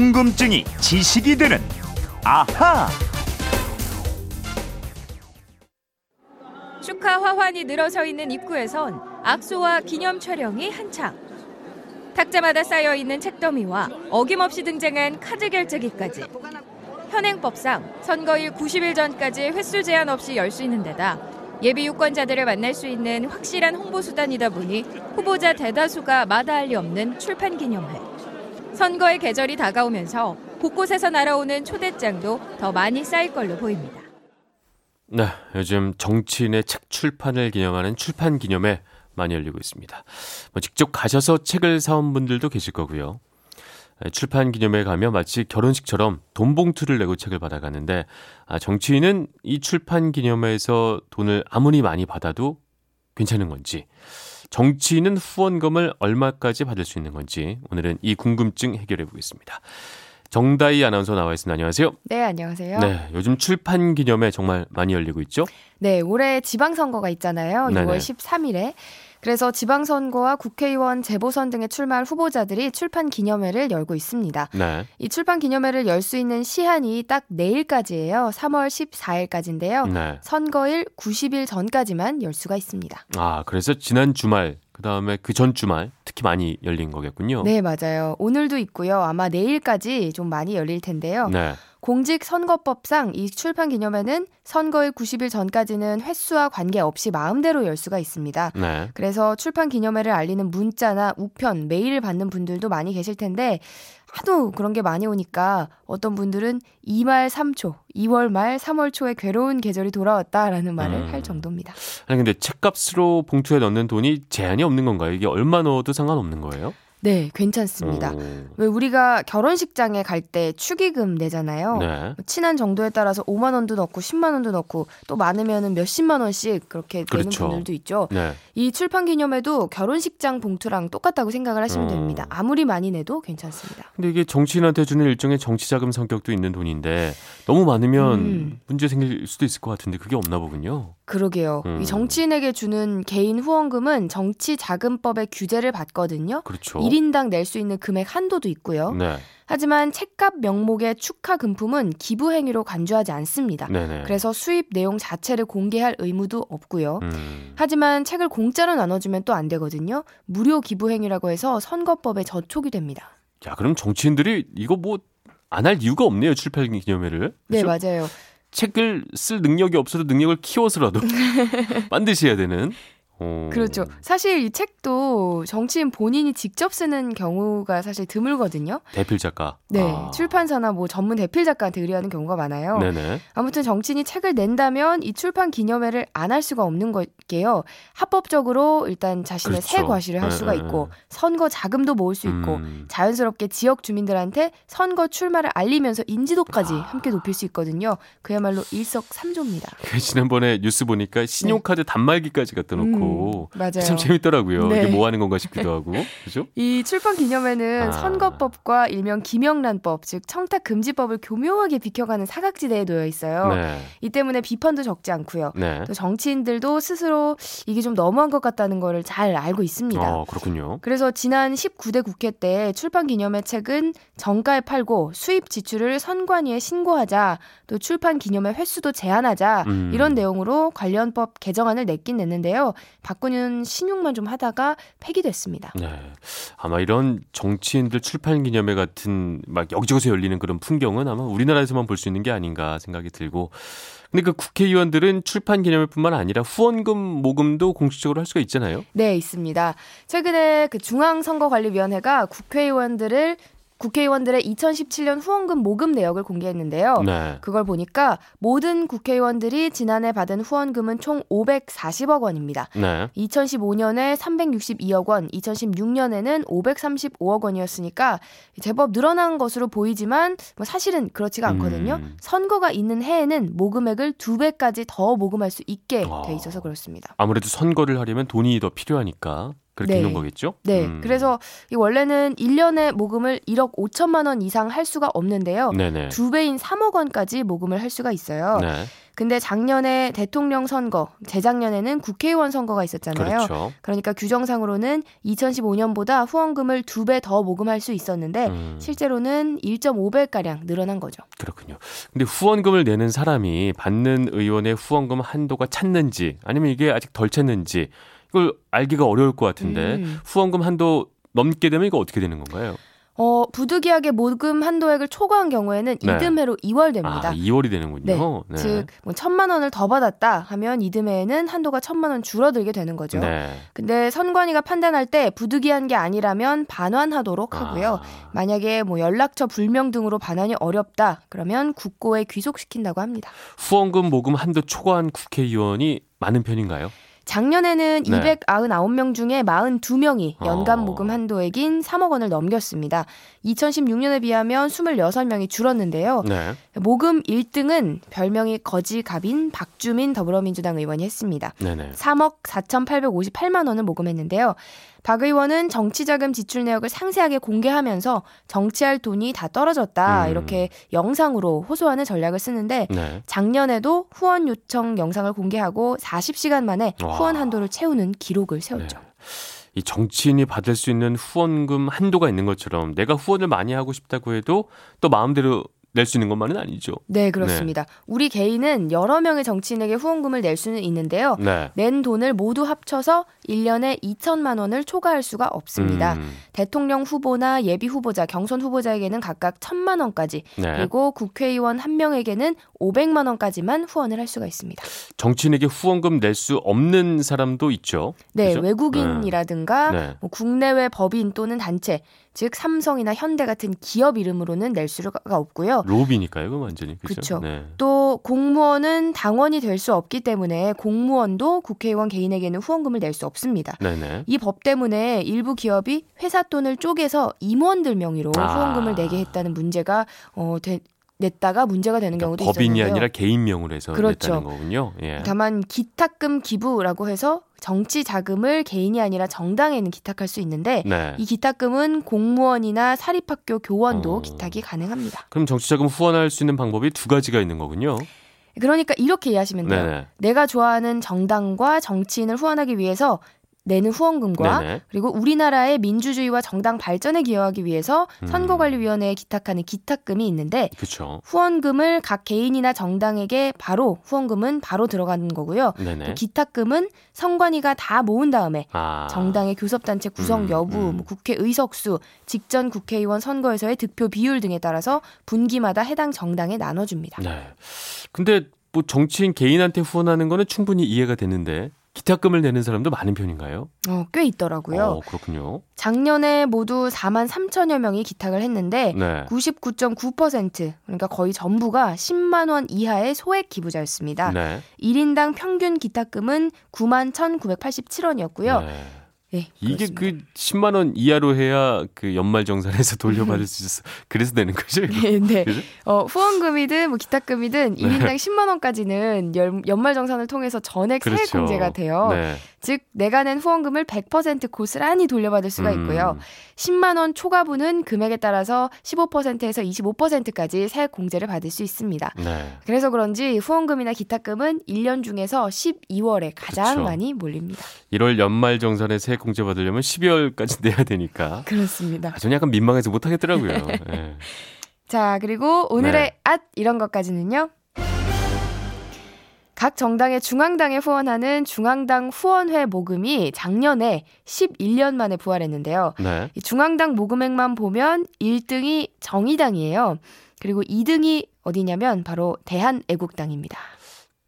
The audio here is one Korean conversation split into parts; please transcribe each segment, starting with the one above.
궁금증이 지식이 되는 아하. 축하 화환이 늘어서 있는 입구에선 악수와 기념 촬영이 한창. 탁자마다 쌓여 있는 책더미와 어김없이 등장한 카드 결제기까지. 현행법상 선거일 90일 전까지 횟수 제한 없이 열 수 있는 데다 예비 유권자들을 만날 수 있는 확실한 홍보 수단이다 보니 후보자 대다수가 마다할 리 없는 출판 기념회. 선거의 계절이 다가오면서 곳곳에서 날아오는 초대장도 더 많이 쌓일 걸로 보입니다. 네, 요즘 정치인의 책 출판을 기념하는 출판 기념회 많이 열리고 있습니다. 뭐 직접 가셔서 책을 사온 분들도 계실 거고요. 출판 기념회에 가면 마치 결혼식처럼 돈 봉투를 내고 책을 받아가는데 아, 정치인은 이 출판 기념회에서 돈을 아무리 많이 받아도 괜찮은 건지 정치인은 후원금을 얼마까지 받을 수 있는 건지 오늘은 이 궁금증 해결해 보겠습니다. 정다희 아나운서 나와 있습니다. 안녕하세요. 네, 안녕하세요. 네, 요즘 출판 기념회 정말 많이 열리고 있죠? 네, 올해 지방선거가 있잖아요. 네네. 6월 13일에. 그래서 지방선거와 국회의원 재보선 등에 출마할 후보자들이 출판 기념회를 열고 있습니다. 네. 이 출판 기념회를 열 수 있는 시한이 딱 내일까지예요. 3월 14일까지인데요. 네. 선거일 90일 전까지만 열 수가 있습니다. 아, 그래서 지난 주말 그 다음에 그 전 주말 특히 많이 열린 거겠군요. 네, 맞아요. 오늘도 있고요. 아마 내일까지 좀 많이 열릴 텐데요. 네. 공직선거법상 이 출판 기념회는 선거일 90일 전까지는 횟수와 관계없이 마음대로 열 수가 있습니다. 네. 그래서 출판 기념회를 알리는 문자나 우편, 메일을 받는 분들도 많이 계실 텐데 하도 그런 게 많이 오니까 어떤 분들은 2말 3초, 2월 말 3월 초에 괴로운 계절이 돌아왔다라는 말을 음. 할 정도입니다. 아니 근데 책값으로 봉투에 넣는 돈이 제한이 없는 건가요? 이게 얼마 넣어도 상관없는 거예요? 네, 괜찮습니다. 오. 왜 우리가 결혼식장에 갈 때 축의금 내잖아요. 네. 뭐 친한 정도에 따라서 5만 원도 넣고 10만 원도 넣고 또 많으면은 몇십만 원씩 그렇게 내는 그렇죠. 분들도 있죠. 네. 이 출판 기념회도 결혼식장 봉투랑 똑같다고 생각을 하시면 어. 됩니다. 아무리 많이 내도 괜찮습니다. 근데 이게 정치인한테 주는 일종의 정치 자금 성격도 있는 돈인데 너무 많으면 음. 문제 생길 수도 있을 것 같은데 그게 없나 보군요. 그러게요. 음. 이 정치인에게 주는 개인 후원금은 정치 자금법의 규제를 받거든요. 그렇죠. 1인당 낼 수 있는 금액 한도도 있고요. 네. 하지만 책값 명목의 축하 금품은 기부 행위로 간주하지 않습니다. 네네. 그래서 수입 내용 자체를 공개할 의무도 없고요. 음. 하지만 책을 공짜로 나눠주면 또 안 되거든요. 무료 기부 행위라고 해서 선거법에 저촉이 됩니다. 야, 그럼 정치인들이 이거 뭐 안 할 이유가 없네요. 출판 기념회를. 네, 맞아요. 책을 쓸 능력이 없어도 능력을 키워서라도 반드시 해야 되는 어. 그렇죠. 사실 이 책도 정치인 본인이 직접 쓰는 경우가 사실 드물거든요. 대필 작가. 네. 아. 출판사나 뭐 전문 대필 작가한테 의뢰하는 경우가 많아요. 네네. 아무튼 정치인이 책을 낸다면 이 출판 기념회를 안 할 수가 없는 거게요. 합법적으로 일단 자신의 그렇죠. 새 과시를 할 네, 수가 있고 선거 자금도 모을 수 있고 음. 자연스럽게 지역 주민들한테 선거 출마를 알리면서 인지도까지 아. 함께 높일 수 있거든요. 그야말로 일석삼조입니다. 지난번에 뉴스 보니까 신용카드 네. 단말기까지 갖다 놓고 음. 음, 맞아요. 참 재밌더라고요. 네. 이게 뭐 하는 건가 싶기도 하고. 그죠? 이 출판 기념회는 아. 선거법과 일명 김영란법, 즉 청탁 금지법을 교묘하게 비켜가는 사각지대에 놓여 있어요. 네. 이 때문에 비판도 적지 않고요. 네. 또 정치인들도 스스로 이게 좀 너무한 것 같다는 거를 잘 알고 있습니다. 아, 그렇군요. 그래서 지난 19대 국회 때 출판 기념회 책은 정가에 팔고 수입 지출을 선관위에 신고하자, 또 출판 기념회 횟수도 제한하자 음. 이런 내용으로 관련법 개정안을 냈긴 냈는데요. 바꾸는 신용만 좀 하다가 폐기됐습니다. 네. 아마 이런 정치인들 출판 기념회 같은 막 여기저기서 열리는 그런 풍경은 아마 우리나라에서만 볼 수 있는 게 아닌가 생각이 들고 근데 그 국회의원들은 출판 기념회뿐만 아니라 후원금 모금도 공식적으로 할 수가 있잖아요. 네, 있습니다. 최근에 그 중앙선거관리위원회가 국회의원들을 국회의원들의 2017년 후원금 모금 내역을 공개했는데요. 네. 그걸 보니까 모든 국회의원들이 지난해 받은 후원금은 총 540억 원입니다. 네. 2015년에 362억 원, 2016년에는 535억 원이었으니까 제법 늘어난 것으로 보이지만 뭐 사실은 그렇지가 않거든요. 음. 선거가 있는 해에는 모금액을 두 배까지 더 모금할 수 있게 돼 있어서 그렇습니다. 아무래도 선거를 하려면 돈이 더 필요하니까 그렇게 네. 해놓은 거겠죠? 네. 음. 그래서 이 원래는 1년에 모금을 1억 5천만 원 이상 할 수가 없는데요. 네네. 두 배인 3억 원까지 모금을 할 수가 있어요. 네. 근데 작년에 대통령 선거, 재작년에는 국회의원 선거가 있었잖아요. 그렇죠. 그러니까 규정상으로는 2015년보다 후원금을 두 배 더 모금할 수 있었는데 음. 실제로는 1.5배 가량 늘어난 거죠. 그렇군요. 근데 후원금을 내는 사람이 받는 의원의 후원금 한도가 찼는지 아니면 이게 아직 덜 찼는지 이걸 알기가 어려울 것 같은데 음. 후원금 한도 넘게 되면 이거 어떻게 되는 건가요? 어, 부득이하게 모금 한도액을 초과한 경우에는 네. 이듬해로 2월 됩니다. 아, 2월이 되는군요. 네. 네. 즉, 뭐 천만 원을 더 받았다 하면 이듬해에는 한도가 천만 원 줄어들게 되는 거죠. 네. 근데 선관위가 판단할 때 부득이한 게 아니라면 반환하도록 하고요. 아. 만약에 뭐 연락처 불명 등으로 반환이 어렵다 그러면 국고에 귀속시킨다고 합니다. 후원금 모금 한도 초과한 국회의원이 많은 편인가요? 작년에는 네. 299명 중에 42명이 연간 어. 모금 한도액인 3억 원을 넘겼습니다. 2016년에 비하면 26명이 줄었는데요. 네. 모금 1등은 별명이 거지갑인 박주민 더불어민주당 의원이 했습니다. 네네. 3억 4,858만 원을 모금했는데요. 박 의원은 정치자금 지출 내역을 상세하게 공개하면서 정치할 돈이 다 떨어졌다 음. 이렇게 영상으로 호소하는 전략을 쓰는데 네. 작년에도 후원 요청 영상을 공개하고 40시간 만에 와. 후원 한도를 채우는 기록을 세웠죠. 네. 이 정치인이 받을 수 있는 후원금 한도가 있는 것처럼 내가 후원을 많이 하고 싶다고 해도 또 마음대로 낼 수 있는 것만은 아니죠. 네, 그렇습니다. 네. 우리 개인은 여러 명의 정치인에게 후원금을 낼 수는 있는데요. 네. 낸 돈을 모두 합쳐서 1년에 2천만 원을 초과할 수가 없습니다. 음. 대통령 후보나 예비 후보자, 경선 후보자에게는 각각 1천만 원까지, 네. 그리고 국회의원 한 명에게는 500만 원까지만 후원을 할 수가 있습니다. 정치인에게 후원금 낼 수 없는 사람도 있죠. 네, 그렇죠? 외국인이라든가 네. 뭐 국내외 법인 또는 단체 즉 삼성이나 현대 같은 기업 이름으로는 낼 수가 없고요. 로비니까요, 그 완전히 그렇죠. 네. 또 공무원은 당원이 될 수 없기 때문에 공무원도 국회의원 개인에게는 후원금을 낼 수 없습니다. 이법 때문에 일부 기업이 회사 돈을 쪼개서 임원들 명의로 아. 후원금을 내게 했다는 문제가 어, 되, 냈다가 문제가 되는 그러니까 경우도 법인이 있었는데요. 아니라 개인명으로 해서 그렇죠. 냈다는 거군요. 예. 다만 기탁금 기부라고 해서 정치 자금을 개인이 아니라 정당에는 기탁할 수 있는데 네. 이 기탁금은 공무원이나 사립학교 교원도 어... 기탁이 가능합니다. 그럼 정치 자금 후원할 수 있는 방법이 두 가지가 있는 거군요. 그러니까 이렇게 이해하시면 돼요. 네네. 내가 좋아하는 정당과 정치인을 후원하기 위해서 내는 후원금과 네네. 그리고 우리나라의 민주주의와 정당 발전에 기여하기 위해서 음. 선거관리위원회에 기탁하는 기탁금이 있는데 그쵸. 후원금을 각 개인이나 정당에게 바로 후원금은 바로 들어가는 거고요. 또 기탁금은 선관위가 다 모은 다음에 아. 정당의 교섭단체 구성 음, 여부, 음. 뭐 국회 의석수, 직전 국회의원 선거에서의 득표 비율 등에 따라서 분기마다 해당 정당에 나눠줍니다. 네. 근데 뭐 정치인 개인한테 후원하는 거는 충분히 이해가 되는데 기탁금을 내는 사람도 많은 편인가요? 어, 꽤 있더라고요. 어, 그렇군요. 작년에 모두 4만 3천여 명이 기탁을 했는데 네. 99.9% 그러니까 거의 전부가 10만 원 이하의 소액 기부자였습니다. 네. 1인당 평균 기탁금은 9만 1,987원이었고요. 네. 네, 이게 그 10만 원 이하로 해야 그 연말 정산에서 돌려받을 수 있어. 그래서 되는 거죠. 네, 네. 어, 후원금이든 뭐 기타금이든 네. 1인당 10만 원까지는 연말 정산을 통해서 전액 그렇죠. 세액 공제가 돼요. 네. 즉 내가 낸 후원금을 100% 고스란히 돌려받을 수가 있고요. 음. 10만 원 초과분은 금액에 따라서 15%에서 25%까지 세액 공제를 받을 수 있습니다. 네. 그래서 그런지 후원금이나 기타금은 1년 중에서 12월에 가장 그렇죠. 많이 몰립니다. 1월 연말 정산에 세액 공제 받으려면 12월까지 내야 되니까. 그렇습니다. 아, 저는 약간 민망해서 못 하겠더라고요. 네. 자, 그리고 오늘의 네. 앗 이런 것까지는요. 각 정당의 중앙당에 후원하는 중앙당 후원회 모금이 작년에 11년 만에 부활했는데요. 네. 중앙당 모금액만 보면 1등이 정의당이에요. 그리고 2등이 어디냐면 바로 대한애국당입니다.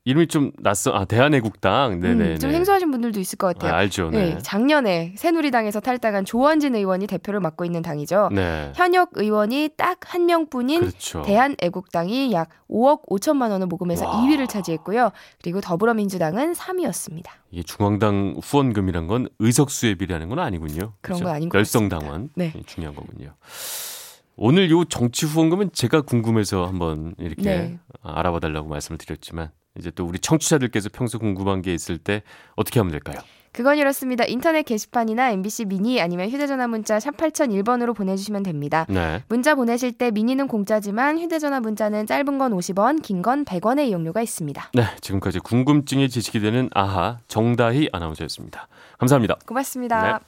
이름이 좀 낯선 아 대한애국당 네네 음, 좀 생소하신 분들도 있을 것 같아요. 아, 알죠. 네. 네. 작년에 새누리당에서 탈당한 조원진 의원이 대표를 맡고 있는 당이죠. 네. 현역 의원이 딱 한 명뿐인 그렇죠. 대한애국당이 약 5억 5천만 원을 모금해서 와. 2위를 차지했고요. 그리고 더불어민주당은 3위였습니다. 이게 중앙당 후원금이란 건 의석수에 비례하는 건 아니군요. 그런 그렇죠? 건 아닌 것 열성 당원 네. 중요한 거군요. 오늘 요 정치 후원금은 제가 궁금해서 한번 이렇게 네. 알아봐 달라고 말씀을 드렸지만 이제 또 우리 청취자들께서 평소 궁금한 게 있을 때 어떻게 하면 될까요? 그건 이렇습니다. 인터넷 게시판이나 MBC 미니 아니면 휴대전화 문자 샵 8001번으로 보내주시면 됩니다. 네. 문자 보내실 때 미니는 공짜지만 휴대전화 문자는 짧은 건 50원, 긴 건 100원의 이용료가 있습니다. 네, 지금까지 궁금증이 지식이 되는 아하 정다희 아나운서였습니다. 감사합니다. 고맙습니다. 네.